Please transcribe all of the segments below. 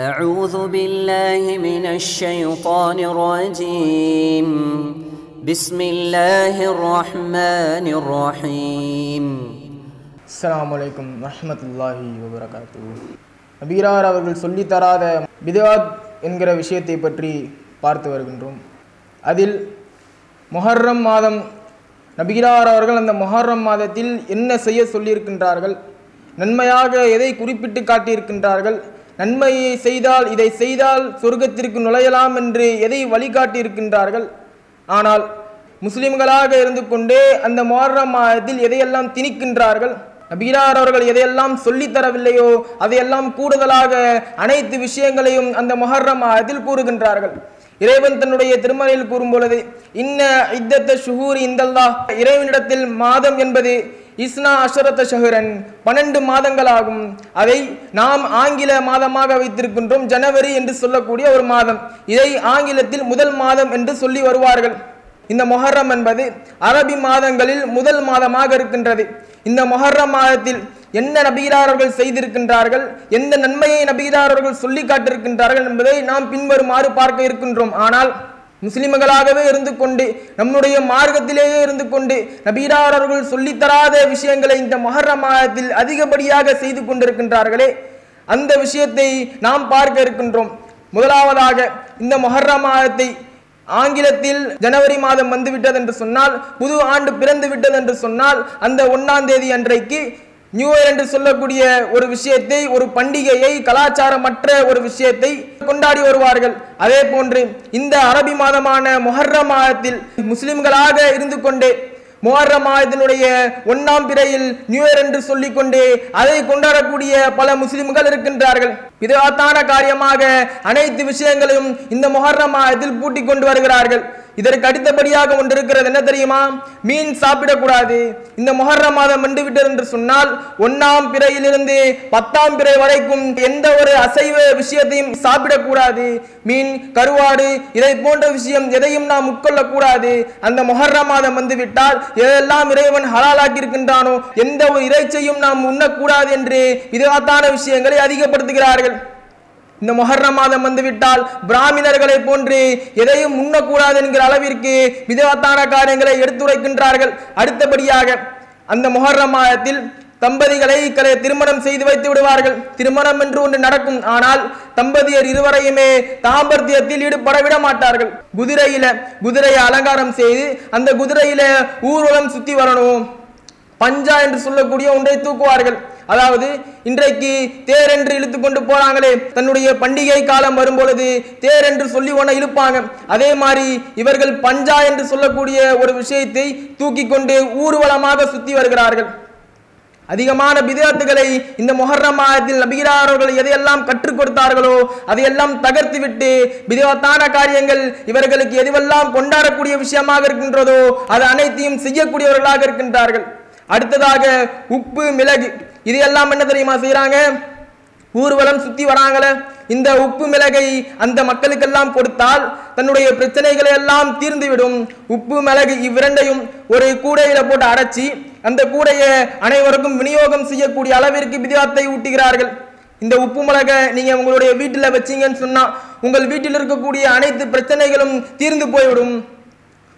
أعوذ بالله من الشيطان الرجيم بسم الله الرحمن الرحيم அஸ்ஸலாமு அலைக்கும் வரஹ்மத்துல்லாஹி வபரகாத்து நபீரார் அவர்கள் சொல்லித் தராத பிதவாத் என்கிற விஷயத்தை பற்றி பார்த்து வருகின்றோம் அதில் மொஹர்ரம் மாதம் நபீரார் அவர்கள் அந்த மொஹர்ரம் மாதத்தில் என்ன செய்ய சொல்லியிருக்கின்றார்கள் நன்மையாக எதை குறிப்பிட்டு காட்டியிருக்கின்றார்கள் நன்மையை செய்தால் இதை செய்தால் சொர்க்கத்திற்கு நுழையலாம் என்று எதை வழிகாட்டியிருக்கின்றார்கள்? ஆனால் முஸ்லிம்களாக இருந்து கொண்டே அந்த மொஹர்ரம் மாதத்தில் எதையெல்லாம் திணிக்கின்றார்கள்? நபீரார் அவர்கள் எதையெல்லாம் சொல்லித் தரவில்லையோ அதையெல்லாம் கூடுதலாக அனைத்து விஷயங்களையும் அந்த மொஹர்ரம் அதில் கூறுகின்றார்கள். இறைவன் தன்னுடைய திருமலையில் கூறும் பொழுது இன்ன இத்தத்த ஷுஹூர் இந்தல்லா இறைவனிடத்தில் மாதம் என்பது இஸ்னா அஷரத்த ஷஹரன் பன்னெண்டு மாதங்களாகும். அதை நாம் ஆங்கில மாதமாக வைத்திருக்கின்றோம். ஜனவரி என்று சொல்லக்கூடிய ஒரு மாதம். இதை ஆங்கிலத்தில் முதல் மாதம் என்று சொல்லி வருவார்கள். இந்த மொஹர்ரம் என்பது அரபி மாதங்களில் முதல் மாதமாக இருக்கின்றது. இந்த மொஹர்ரம் மாதத்தில் என்ன நபீராரர்கள் செய்திருக்கின்றார்கள்? எந்த நன்மையை நபீராரர்கள் சொல்லி காட்டிருக்கின்றார்கள் என்பதை நாம் பின்வருமாறு பார்க்க இருக்கின்றோம். ஆனால் முஸ்லிம்களாகவே இருந்து கொண்டு நம்முடைய மார்க்கத்திலேயே இருந்து கொண்டு நபீராரர்கள் சொல்லித்தராத விஷயங்களை இந்த மொஹர்ரம் மாதத்தில் அதிகப்படியாக செய்து கொண்டிருக்கின்றார்களே அந்த விஷயத்தை நாம் பார்க்க இருக்கின்றோம். முதலாவதாக இந்த மொஹர்ரம் மாதத்தை ஆங்கிலத்தில் ஜனவரி மாதம் வந்துவிட்டது என்று சொன்னால் புது ஆண்டு பிறந்து விட்டது என்று சொன்னால் அந்த ஒன்னாம் தேதி அன்றைக்கு நியூ இயர் என்று சொல்லக்கூடிய ஒரு விஷயத்தை ஒரு பண்டிகையை கலாச்சாரமற்ற ஒரு விஷயத்தை கொண்டாடி வருவார்கள். அதே போன்று இந்த அரபி மாதமான மொஹர்ர மாதத்தில் முஸ்லிம்களாக இருந்து கொண்டே மொஹர்ர மாதத்தினுடைய ஒன்றாம் பிறையில் நியூ இயர் என்று சொல்லிக்கொண்டே அதை கொண்டாடக்கூடிய பல முஸ்லிம்கள் இருக்கின்றார்கள். விதவாத்தான காரியமாக அனைத்து விஷயங்களையும் இந்த மொஹர்ரம் மாதத்தில் பூட்டி கொண்டு வருகிறார்கள். இதற்கு அடுத்தபடியாக ஒன்று இருக்கிறது என்ன தெரியுமா? மீன் சாப்பிடக்கூடாது. இந்த மொஹர்ர மாதம் வந்து விட்டது என்று சொன்னால் ஒன்னாம் பிறையிலிருந்து பத்தாம் பிறை வரைக்கும் எந்த ஒரு அசைவ விஷயத்தையும் சாப்பிடக்கூடாது. மீன் கருவாடு இதை போன்ற விஷயம் எதையும் நாம் உட்கொள்ளக்கூடாது. அந்த மொஹர்ர மாதம் வந்து விட்டால் எதெல்லாம் இறைவன் ஹலாலாக்கி இருக்கின்றானோ எந்த ஒரு இறைச்சையும் நாம் உண்ணக்கூடாது என்று விதவாத்தான விஷயங்களை அதிகப்படுத்துகிறார்கள். இந்த மொஹர்ரம் மாதம் வந்துவிட்டால் பிராமணர்களை போன்று எதையும் உண்ணக்கூடாது என்கிற அளவிற்கு விதவத்தான காரியங்களை எடுத்துரைக்கின்றார்கள். அடுத்தபடியாக அந்த மொஹர்ரம் மாதத்தில் தம்பதிகளை கலை திருமணம் செய்து வைத்து விடுவார்கள். திருமணம் என்று ஒன்று நடக்கும். ஆனால் தம்பதியர் இருவரையுமே தாம்பர்த்தியத்தில் ஈடுபட விட மாட்டார்கள். குதிரையில குதிரையை அலங்காரம் செய்து அந்த குதிரையில ஊர்வலம் சுத்தி வரணும். பஞ்சா என்று சொல்லக்கூடிய ஒன்றை தூக்குவார்கள். அதாவது இன்றைக்கு தேர் என்று இழுத்து கொண்டு போறாங்களே தன்னுடைய பண்டிகை காலம் வரும்பொழுது தேர் என்று சொல்லி ஒன்ன இழுப்பாங்க. அதே மாதிரி இவர்கள் பஞ்சா என்று சொல்லக்கூடிய ஒரு விஷயத்தை தூக்கி கொண்டு ஊர்வலமாக சுத்தி வருகிறார்கள். அதிகமான பிதாத்துகளை இந்த மொஹர்ரம் மாதத்தில் நபிகிறாரர்கள் எதையெல்லாம் கற்றுக் கொடுத்தார்களோ அதையெல்லாம் தகர்த்து விட்டு பிதவத்தான காரியங்கள் இவர்களுக்கு எதுவெல்லாம் கொண்டாடக்கூடிய விஷயமாக இருக்கின்றதோ அது அனைத்தையும் செய்யக்கூடியவர்களாக இருக்கின்றார்கள். அடுத்ததாக உப்பு மிளகு இது எல்லாம் என்ன தெரியுமா செய்யறாங்க ஊர்வலம் சுத்தி வராங்களே இந்த உப்பு மிளகை அந்த மக்களுக்கெல்லாம் கொடுத்தால் தன்னுடைய பிரச்சனைகளை எல்லாம் தீர்ந்துவிடும். உப்பு மிளகு இவ்விரண்டையும் ஒரு கூடையில போட்டு அரைச்சி அந்த கூடையை அனைவருக்கும் விநியோகம் செய்யக்கூடிய அளவிற்கு விதியாத்தை ஊட்டுகிறார்கள். இந்த உப்பு மிளகை நீங்க உங்களுடைய வீட்டில் வச்சீங்கன்னு சொன்னா உங்கள் வீட்டில் இருக்கக்கூடிய அனைத்து பிரச்சனைகளும் தீர்ந்து போய்விடும்.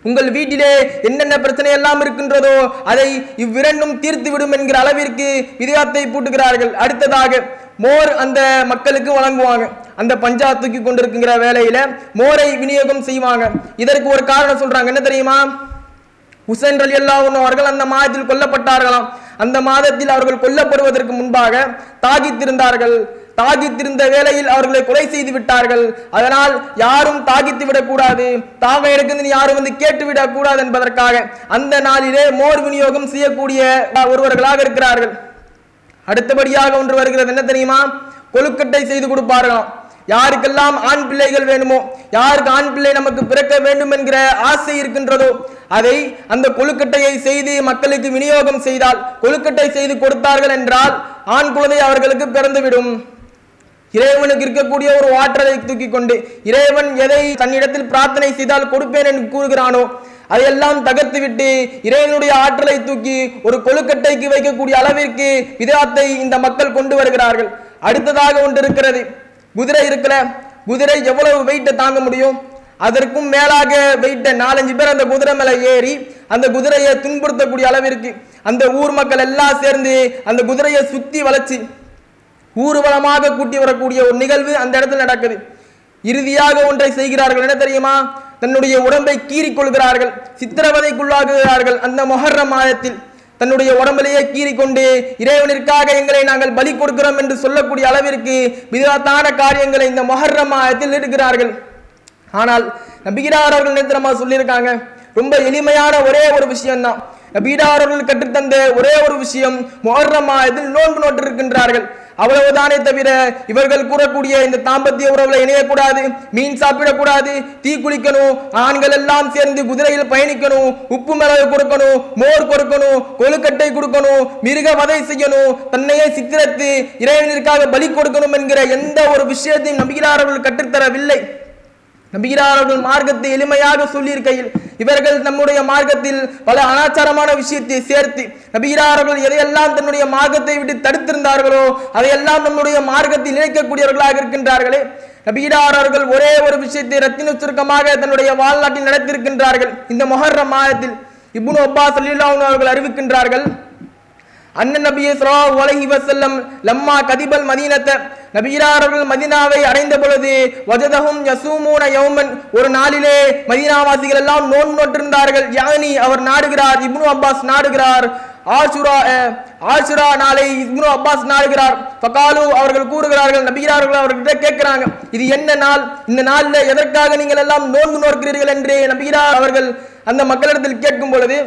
உங்கள் வீட்டிலே என்னென்ன பிரச்சனை எல்லாம் இருக்கின்றதோ அதை இவ்விரண்டும் தீர்த்து விடும் என்கிற அளவிற்கு விதியாத்தை பூட்டுகிறார்கள். அடுத்ததாக மோர் அந்த மக்களுக்கு வழங்குவாங்க. அந்த பஞ்சா தூக்கி கொண்டிருக்கிற வேலையில மோரை விநியோகம் செய்வாங்க. இதற்கு ஒரு காரணம் சொல்றாங்க. என்ன தெரியுமா? ஹுசைன் அலி அல்லாஹ் அவர்கள் அந்த மாதத்தில் கொல்லப்பட்டார்களாம். அந்த மாதத்தில் அவர்கள் கொல்லப்படுவதற்கு முன்பாக தாகித்திருந்தார்கள் தாகித்திருந்த வேளையில் அவர்களை கொலை செய்து விட்டார்கள். அதனால் யாரும் தாகித்து விடக்கூடாது. தாக எடுக்குன்னு யாரும் வந்து கேட்டு விடக்கூடாது என்பதற்காக அந்த நாளிலே மோர் விநியோகம் செய்யக்கூடிய ஒருவர்களாக இருக்கிறார்கள். அடுத்தபடியாக ஒன்று வருகிறது என்ன தெரியுமா? கொழுக்கட்டை செய்து கொடுப்பார்களாம். யாருக்கெல்லாம் ஆண் பிள்ளைகள் வேணுமோ யாருக்கு ஆண் பிள்ளை நமக்கு பிறக்க வேண்டும் என்கிற ஆசை இருக்கின்றதோ அதை அந்த கொழுக்கட்டையை செய்து மக்களுக்கு விநியோகம் செய்தால் கொழுக்கட்டை செய்து கொடுத்தார்கள் என்றால் ஆண் குழந்தை அவர்களுக்கு பிறந்துவிடும். இறைவனுக்கு இருக்கக்கூடிய ஒரு ஆற்றலை தூக்கி கொண்டு இறைவன் எதை தன்னிடத்தில் பிரார்த்தனை செய்தால் கொடுப்பேன் என்று கூறுகிறானோ அதையெல்லாம் தகர்த்து விட்டு இறைவனுடைய ஆற்றலை தூக்கி ஒரு கொழுக்கட்டைக்கு வைக்கக்கூடிய அளவிற்கு விதத்தை இந்த மக்கள் கொண்டு வருகிறார்கள். அடுத்ததாக ஒன்று இருக்கிறது. குதிரை இருக்கிற குதிரை எவ்வளவு வெயிட்டை தாங்க முடியும்? அதற்கும் மேலாக வெயிட்ட நாலஞ்சு பேர் அந்த குதிரை மேலே ஏறி அந்த குதிரையை துன்புறுத்தக்கூடிய அளவிற்கு அந்த ஊர் மக்கள் எல்லாம் சேர்ந்து அந்த குதிரையை சுத்தி வளைச்சு ஊர்வலமாக கூட்டி வரக்கூடிய ஒரு நிகழ்வு அந்த இடத்தில் நடக்குது. இறுதியாக ஒன்றை செய்கிறார்கள். என்ன தெரியுமா? தன்னுடைய உடம்பை கீறிக் கொள்கிறார்கள். சித்திரவதைக்குள்ளாகுகிறார்கள் அந்த மொஹர்ரம் மாதத்தில் தன்னுடைய உடம்பிலேயே கீறிக்கொண்டு இறைவனிற்காக எங்களை நாங்கள் பலி கொடுக்கிறோம் என்று சொல்லக்கூடிய அளவிற்கு விதத்தான காரியங்களை இந்த மொஹர்ரம் மாதத்தில் இருக்கிறார்கள் ஆனால் நபிகிரார் அவர்கள் நேத்திரமா சொல்லியிருக்காங்க? ரொம்ப எளிமையான ஒரே ஒரு விஷயம்தான். நபீடார் அவர்கள் கற்றுத்தந்த ஒரே ஒரு விஷயம் மொஹர்ரம் மாதத்தில் நோன்பு நோட்டு இருக்கின்றார்கள் அவ்வளவுதானே தவிர இவர்கள் கூறக்கூடிய இந்த தாம்பத்திய உறவுல இணையக்கூடாது மீன் சாப்பிடக்கூடாது தீ குளிக்கணும் ஆண்கள் எல்லாம் சேர்ந்து குதிரையில் பயணிக்கணும் உப்பு மிளகு கொடுக்கணும் மோர் கொடுக்கணும் கொழுக்கட்டை கொடுக்கணும் மிருக வதை செய்யணும் தன்னையே சித்திரத்து இறைவனிற்காக பலி கொடுக்கணும் என்கிற எந்த ஒரு விஷயத்தையும் நபிகிறார் கற்றுத்தரவில்லை. நபிகிறார் மார்க்கத்தை எளிமையாக சொல்லியிருக்கையில் இவர்கள் நம்முடைய மார்க்கத்தில் பல அனாச்சாரமான விஷயத்தை சேர்த்து நபிகிறார் எதையெல்லாம் தன்னுடைய மார்க்கத்தை விட்டு தடுத்திருந்தார்களோ அதையெல்லாம் நம்முடைய மார்க்கத்தில் இணைக்கக்கூடியவர்களாக இருக்கின்றார்களே. நபிகிறார் ஒரே ஒரு விஷயத்தை ரத்தின சுருக்கமாக தன்னுடைய வாழ்நாட்டில் நடத்தியிருக்கின்றார்கள். இந்த மொஹர்ர மாதத்தில் இப்னு அப்பா அலில்லாஹ் அவர்கள் அறிவிக்கின்றார்கள் அண்ணன் நபி ஸல்லல்லாஹு அலைஹி வசல்லம் லம்மா கதிபல் மதீனத்த அவர்கள் மதீனாவை அடைந்த பொழுது வஜதகும் யசூமூன யௌமன் ஒரு நாளிலே மதீனாவாசிகள் எல்லாம் நோன் நோட்டிருந்தார்கள் யானி அவர் நாடுகிறார் இப்னு அப்பாஸ் நாடுகிறார் ஆஷுரா அஹ், ஆஷுரா நாளை இப்னு அப்பாஸ் நாடுகிறார். ஃபகாலு அவர்கள் கூறுகிறார்கள் நபிகிறார்கள் அவர்கிட்ட கேட்கிறாங்க இது என்ன நாள்? இந்த நாளில் எதற்காக நீங்கள் எல்லாம் நோன்பு நோக்கிறீர்கள் என்று நபிகிறார் அவர்கள் அந்த மக்களிடத்தில் கேட்கும் பொழுது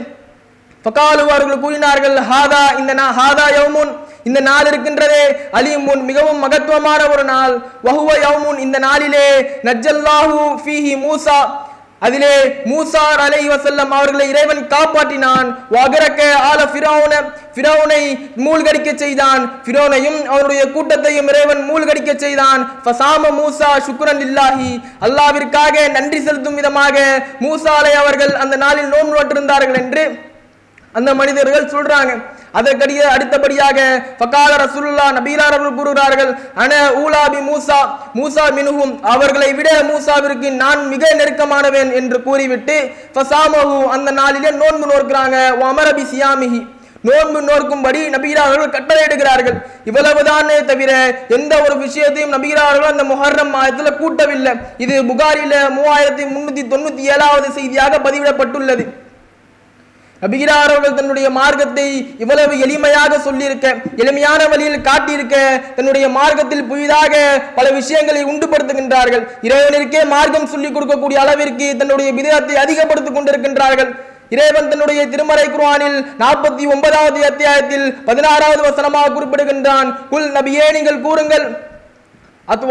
ஃபகாலு அவர்கள் கூறினார்கள் ஹாதா இந்த நா ஹாதா யவுமுன் இந்த நாள் இருக்கின்றதே அலிமுன் மிகவும் மகத்துவமான ஒரு நாள். வஹுவ யவுமுன் இந்த நாளிலே நஜ்ஜல்லாஹு ஃபீஹி மூசா அதிலே மூசா அலை வசல்லம் அவர்களை இறைவன் காப்பாற்றினான். வகரக்க ஆல ஃபிரௌன ஃபிரௌனை மூழ்கடிக்க செய்தான். ஃபிரௌனையும் அவருடைய கூட்டத்தையும் இறைவன் மூழ்கடிக்க செய்தான். ஃபசாம மூசா சுக்ரன் இல்லாஹி அல்லாவிற்காக நன்றி செலுத்தும் விதமாக மூசாலை அவர்கள் அந்த நாளில் நோன்பு நோட்டிருந்தார்கள் என்று அந்த மனிதர்கள் சொல்றாங்க. அதற்கடிய அடுத்தபடியாக ஃபகால ரசூலுல்லா நபீலார் அவர்கள் கூறுகிறார்கள் அன ஊலாபி மூசா மூசா மினுகும் அவர்களை விட மூசாவிற்கு நான் மிக நெருக்கமானவன் என்று கூறிவிட்டு ஃபசாமஹு அந்த நாளிலே நோன்பு நோக்கிறாங்க அமரபி சியாமிஹி. நோன்பு நோக்கும்படி நபீரார்கள் கட்டளையிடுகிறார்கள் இவ்வளவுதானே தவிர எந்த ஒரு விஷயத்தையும் நபீரார்கள் அந்த முஹர்ரம் மாதத்தில் கூட்டவில்லை. இது புகாரில மூவாயிரத்தி முன்னூத்தி தொண்ணூத்தி ஏழாவது செய்தியாக பதிவிடப்பட்டுள்ளது. நபிகிரார் அவர்கள் தன்னுடைய மார்க்கத்தை இவ்வளவு எளிமையாக சொல்லியிருக்க எளிமையான வழியில் காட்டியிருக்க தன்னுடைய மார்க்கத்தில் புதிதாக பல விஷயங்களை உண்டுபடுத்துகின்றார்கள். இறைவனிற்கே மார்க்கம் சொல்லிக் கொடுக்கக்கூடிய அளவிற்கு தன்னுடைய விதத்தை அதிகப்படுத்திக் கொண்டிருக்கின்றார்கள். இறைவன் தன்னுடைய திருமறை குர்ஆனில் நாற்பத்தி ஒன்பதாவது அத்தியாயத்தில் பதினாறாவது வசனமாக குறிப்பிடுகின்றான். குல் நபியே நீங்கள் கூறுங்கள் அத்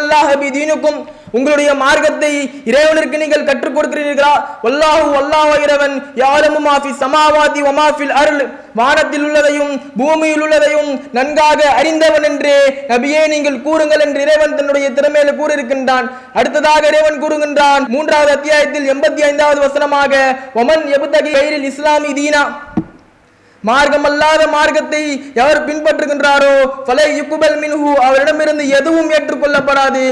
அல்லாஹ் பீதீனுக்கும் உங்களுடைய மார்க்கத்தை இறைவனிற்கு நீங்கள் கற்றுக் கொடுக்கிறீர்களா? வல்லாஹு வல்லாஹ் இறைவன் யாலமு மாஃபி சமாவாதி வமாஃபில் அருள். வானத்தில் உள்ளதையும் பூமியில் உள்ளதையும் நன்காக அறிந்தவன் என்று நபியே நீங்கள் கூறுங்கள் என்று இறைவன் தன்னுடைய திறமையில கூறியிருக்கின்றான். அடுத்ததாக இறைவன் கூறுகின்றான் மூன்றாவது அத்தியாயத்தில் எண்பத்தி ஐந்தாவது வசனமாக ஒமன் எபுத்தகி இஸ்லாமி தீனா? மார்க்கமல்லாத மார்க்கத்தை எவர் பின்பற்றுகின்றாரோ ஃபலை யுக்குபல் மின்ஹு அவரிடமிருந்து எதுவும் ஏற்றுக்கொள்ளப்படாது.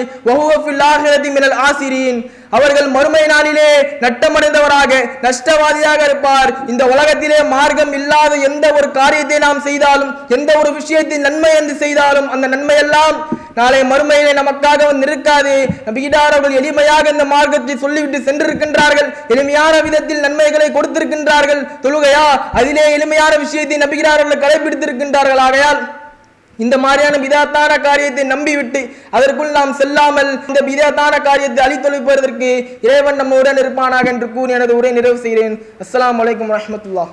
மினல் ஆசிரீன். அவர்கள் மறுமை நாளிலே நட்டமடைந்தவராக நஷ்டவாதியாக இருப்பார். இந்த உலகத்திலே மார்க்கம் இல்லாத எந்த ஒரு காரியத்தை நாம் செய்தாலும் எந்த ஒரு விஷயத்தின் நன்மை என்று செய்தாலும் அந்த நன்மையெல்லாம் நாளை மறுமையிலே நமக்காக வந்து இருக்காது நபிகிடார் அவர்கள் எளிமையாக இந்த மார்க்கத்தை சொல்லிவிட்டு சென்றிருக்கின்றார்கள். எளிமையான விதத்தில் நன்மைகளை கொடுத்திருக்கின்றார்கள். தொழுகையா? அதிலே எளிமையான விஷயத்தை நபிகிடார் அவர்கள் கடைபிடித்திருக்கின்றார்கள். ஆகையால் இந்த மாதிரியான விதாத்தான காரியத்தை நம்பிவிட்டு அதற்குள் நாம் செல்லாமல் இந்த விதாத்தான காரியத்தை அழித்தொழிப்பதற்கு இறைவன் நம்முடன் இருப்பானாக என்று கூறி எனது உரை நிறைவு செய்கிறேன். அஸ்லாம் வலைக்கம் வரமத்துல்லா